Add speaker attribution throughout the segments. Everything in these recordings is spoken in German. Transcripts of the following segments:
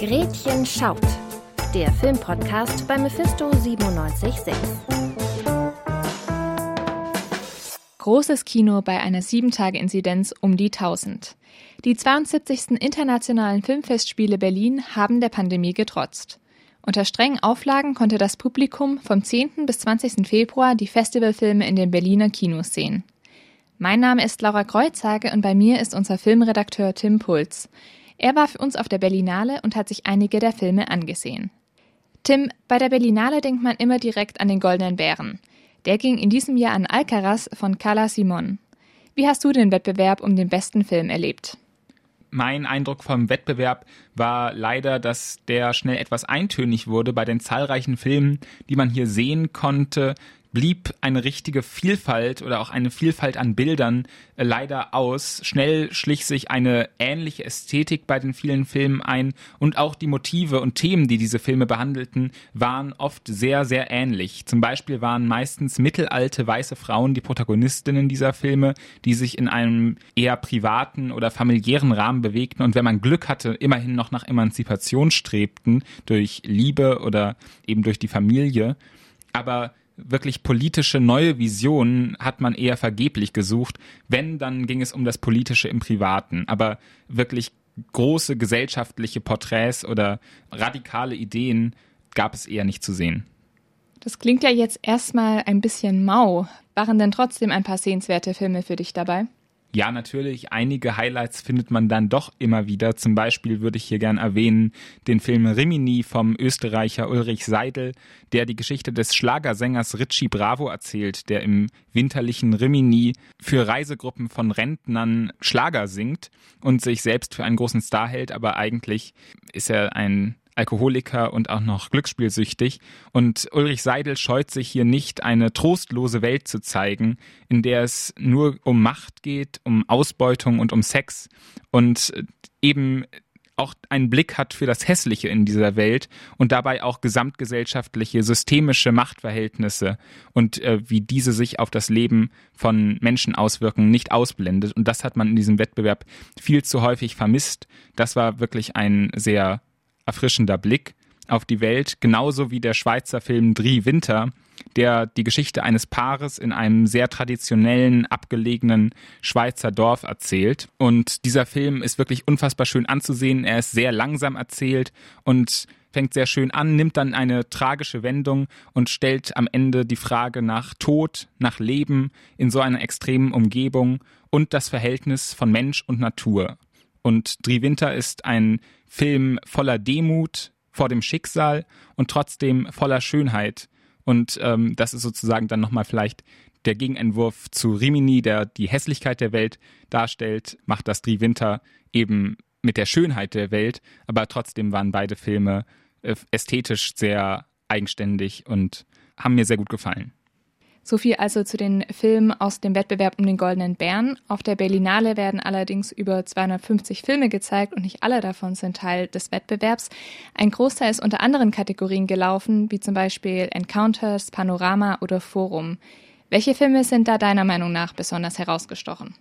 Speaker 1: Gretchen schaut, der Filmpodcast bei Mephisto 976.
Speaker 2: Großes Kino bei einer 7-Tage-Inzidenz um die 1000. Die 72. Internationalen Filmfestspiele Berlin haben der Pandemie getrotzt. Unter strengen Auflagen konnte das Publikum vom 10. bis 20. Februar die Festivalfilme in den Berliner Kinos sehen. Mein Name ist Laura Kreuzhage und bei mir ist unser Filmredakteur Tim Puls. Er war für uns auf der Berlinale und hat sich einige der Filme angesehen. Tim, bei der Berlinale denkt man immer direkt an den Goldenen Bären. Der ging in diesem Jahr an Alcaraz von Carla Simon. Wie hast du den Wettbewerb um den besten Film erlebt?
Speaker 3: Mein Eindruck vom Wettbewerb war leider, dass der schnell etwas eintönig wurde bei den zahlreichen Filmen, die man hier sehen konnte blieb eine richtige Vielfalt oder auch eine Vielfalt an Bildern äh, leider aus. Schnell schlich sich eine ähnliche Ästhetik bei den vielen Filmen ein und auch die Motive und Themen, die diese Filme behandelten, waren oft sehr, sehr ähnlich. Zum Beispiel waren meistens mittelalte weiße Frauen die Protagonistinnen dieser Filme, die sich in einem eher privaten oder familiären Rahmen bewegten und wenn man Glück hatte, immerhin noch nach Emanzipation strebten durch Liebe oder eben durch die Familie. Aber wirklich politische neue Visionen hat man eher vergeblich gesucht. Wenn, dann ging es um das Politische im Privaten. Aber wirklich große gesellschaftliche Porträts oder radikale Ideen gab es eher nicht zu sehen.
Speaker 2: Das klingt ja jetzt erstmal ein bisschen mau. Waren denn trotzdem ein paar sehenswerte Filme für dich dabei?
Speaker 3: Ja, natürlich, einige Highlights findet man dann doch immer wieder. Zum Beispiel würde ich hier gern erwähnen den Film Rimini vom Österreicher Ulrich Seidel, der die Geschichte des Schlagersängers Richie Bravo erzählt, der im winterlichen Rimini für Reisegruppen von Rentnern Schlager singt und sich selbst für einen großen Star hält, aber eigentlich ist er ein Alkoholiker und auch noch glücksspielsüchtig. Und Ulrich Seidel scheut sich hier nicht, eine trostlose Welt zu zeigen, in der es nur um Macht geht, um Ausbeutung und um Sex und eben auch einen Blick hat für das Hässliche in dieser Welt und dabei auch gesamtgesellschaftliche, systemische Machtverhältnisse und äh, wie diese sich auf das Leben von Menschen auswirken, nicht ausblendet. Und das hat man in diesem Wettbewerb viel zu häufig vermisst. Das war wirklich ein sehr erfrischender Blick auf die Welt, genauso wie der Schweizer Film Drie Winter, der die Geschichte eines Paares in einem sehr traditionellen, abgelegenen Schweizer Dorf erzählt. Und dieser Film ist wirklich unfassbar schön anzusehen. Er ist sehr langsam erzählt und fängt sehr schön an, nimmt dann eine tragische Wendung und stellt am Ende die Frage nach Tod, nach Leben in so einer extremen Umgebung und das Verhältnis von Mensch und Natur. Und Drie Winter ist ein Film voller Demut vor dem Schicksal und trotzdem voller Schönheit. Und ähm, das ist sozusagen dann nochmal vielleicht der Gegenentwurf zu Rimini, der die Hässlichkeit der Welt darstellt, macht das Drie Winter eben mit der Schönheit der Welt, aber trotzdem waren beide Filme äh, ästhetisch sehr eigenständig und haben mir sehr gut gefallen.
Speaker 2: So viel also zu den Filmen aus dem Wettbewerb um den Goldenen Bären. Auf der Berlinale werden allerdings über 250 Filme gezeigt und nicht alle davon sind Teil des Wettbewerbs. Ein Großteil ist unter anderen Kategorien gelaufen, wie zum Beispiel Encounters, Panorama oder Forum. Welche Filme sind da deiner Meinung nach besonders herausgestochen?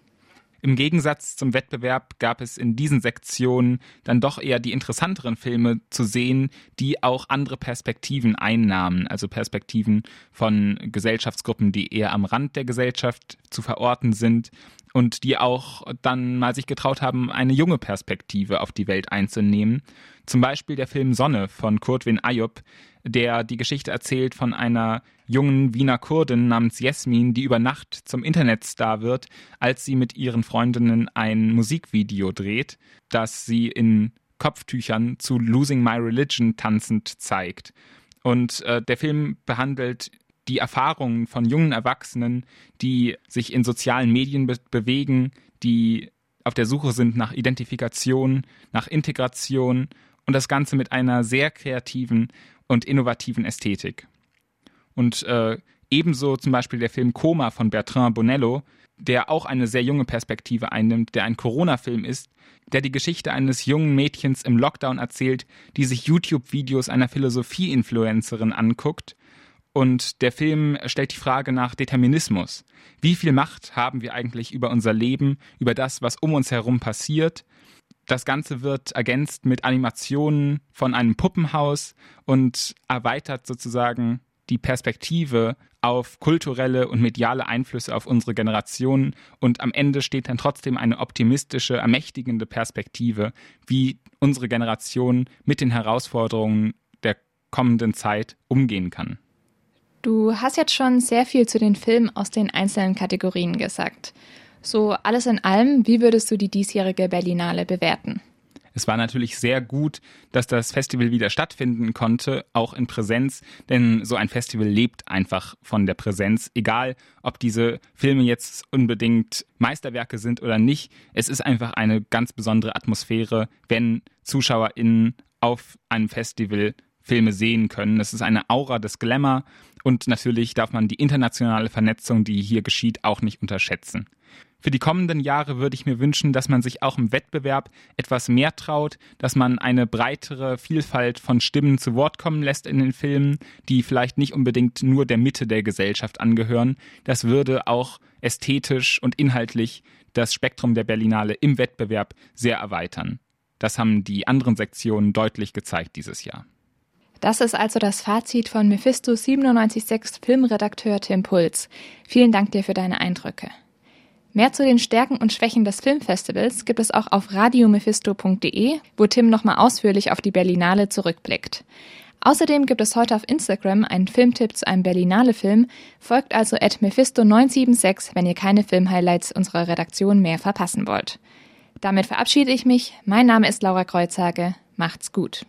Speaker 3: Im Gegensatz zum Wettbewerb gab es in diesen Sektionen dann doch eher die interessanteren Filme zu sehen, die auch andere Perspektiven einnahmen, also Perspektiven von Gesellschaftsgruppen, die eher am Rand der Gesellschaft zu verorten sind und die auch dann mal sich getraut haben, eine junge Perspektive auf die Welt einzunehmen. Zum Beispiel der Film Sonne von Kurtwin Ayub, der die Geschichte erzählt von einer jungen Wiener Kurdin namens Jesmin, die über Nacht zum Internetstar wird, als sie mit ihren Freundinnen ein Musikvideo dreht, das sie in Kopftüchern zu Losing My Religion tanzend zeigt. Und äh, der Film behandelt die Erfahrungen von jungen Erwachsenen, die sich in sozialen Medien be bewegen, die auf der Suche sind nach Identifikation, nach Integration und das Ganze mit einer sehr kreativen und innovativen Ästhetik. Und äh, ebenso zum Beispiel der Film Koma von Bertrand Bonello, der auch eine sehr junge Perspektive einnimmt, der ein Corona-Film ist, der die Geschichte eines jungen Mädchens im Lockdown erzählt, die sich YouTube-Videos einer Philosophie-Influencerin anguckt und der Film stellt die Frage nach Determinismus. Wie viel Macht haben wir eigentlich über unser Leben, über das, was um uns herum passiert? das Ganze wird ergänzt mit Animationen von einem Puppenhaus und erweitert sozusagen die Perspektive auf kulturelle und mediale Einflüsse auf unsere Generation und am Ende steht dann trotzdem eine optimistische, ermächtigende Perspektive, wie unsere Generation mit den Herausforderungen der kommenden Zeit umgehen kann.
Speaker 2: Du hast jetzt schon sehr viel zu den Filmen aus den einzelnen Kategorien gesagt. So alles in allem, wie würdest du die diesjährige Berlinale bewerten?
Speaker 3: Es war natürlich sehr gut, dass das Festival wieder stattfinden konnte, auch in Präsenz, denn so ein Festival lebt einfach von der Präsenz, egal ob diese Filme jetzt unbedingt Meisterwerke sind oder nicht. Es ist einfach eine ganz besondere Atmosphäre, wenn ZuschauerInnen auf einem Festival Filme sehen können. Es ist eine Aura des Glamour und natürlich darf man die internationale Vernetzung, die hier geschieht, auch nicht unterschätzen. Für die kommenden Jahre würde ich mir wünschen, dass man sich auch im Wettbewerb etwas mehr traut, dass man eine breitere Vielfalt von Stimmen zu Wort kommen lässt in den Filmen, die vielleicht nicht unbedingt nur der Mitte der Gesellschaft angehören. Das würde auch ästhetisch und inhaltlich das Spektrum der Berlinale im Wettbewerb sehr erweitern. Das haben die anderen Sektionen deutlich gezeigt dieses Jahr.
Speaker 2: Das ist also das Fazit von Mephisto 976 Filmredakteur Tim Puls. Vielen Dank dir für deine Eindrücke. Mehr zu den Stärken und Schwächen des Filmfestivals gibt es auch auf radiomephisto.de, wo Tim nochmal ausführlich auf die Berlinale zurückblickt. Außerdem gibt es heute auf Instagram einen Filmtipp zu einem Berlinale-Film. Folgt also at Mephisto976, wenn ihr keine Filmhighlights unserer Redaktion mehr verpassen wollt. Damit verabschiede ich mich. Mein Name ist Laura Kreuzhage. Macht's gut.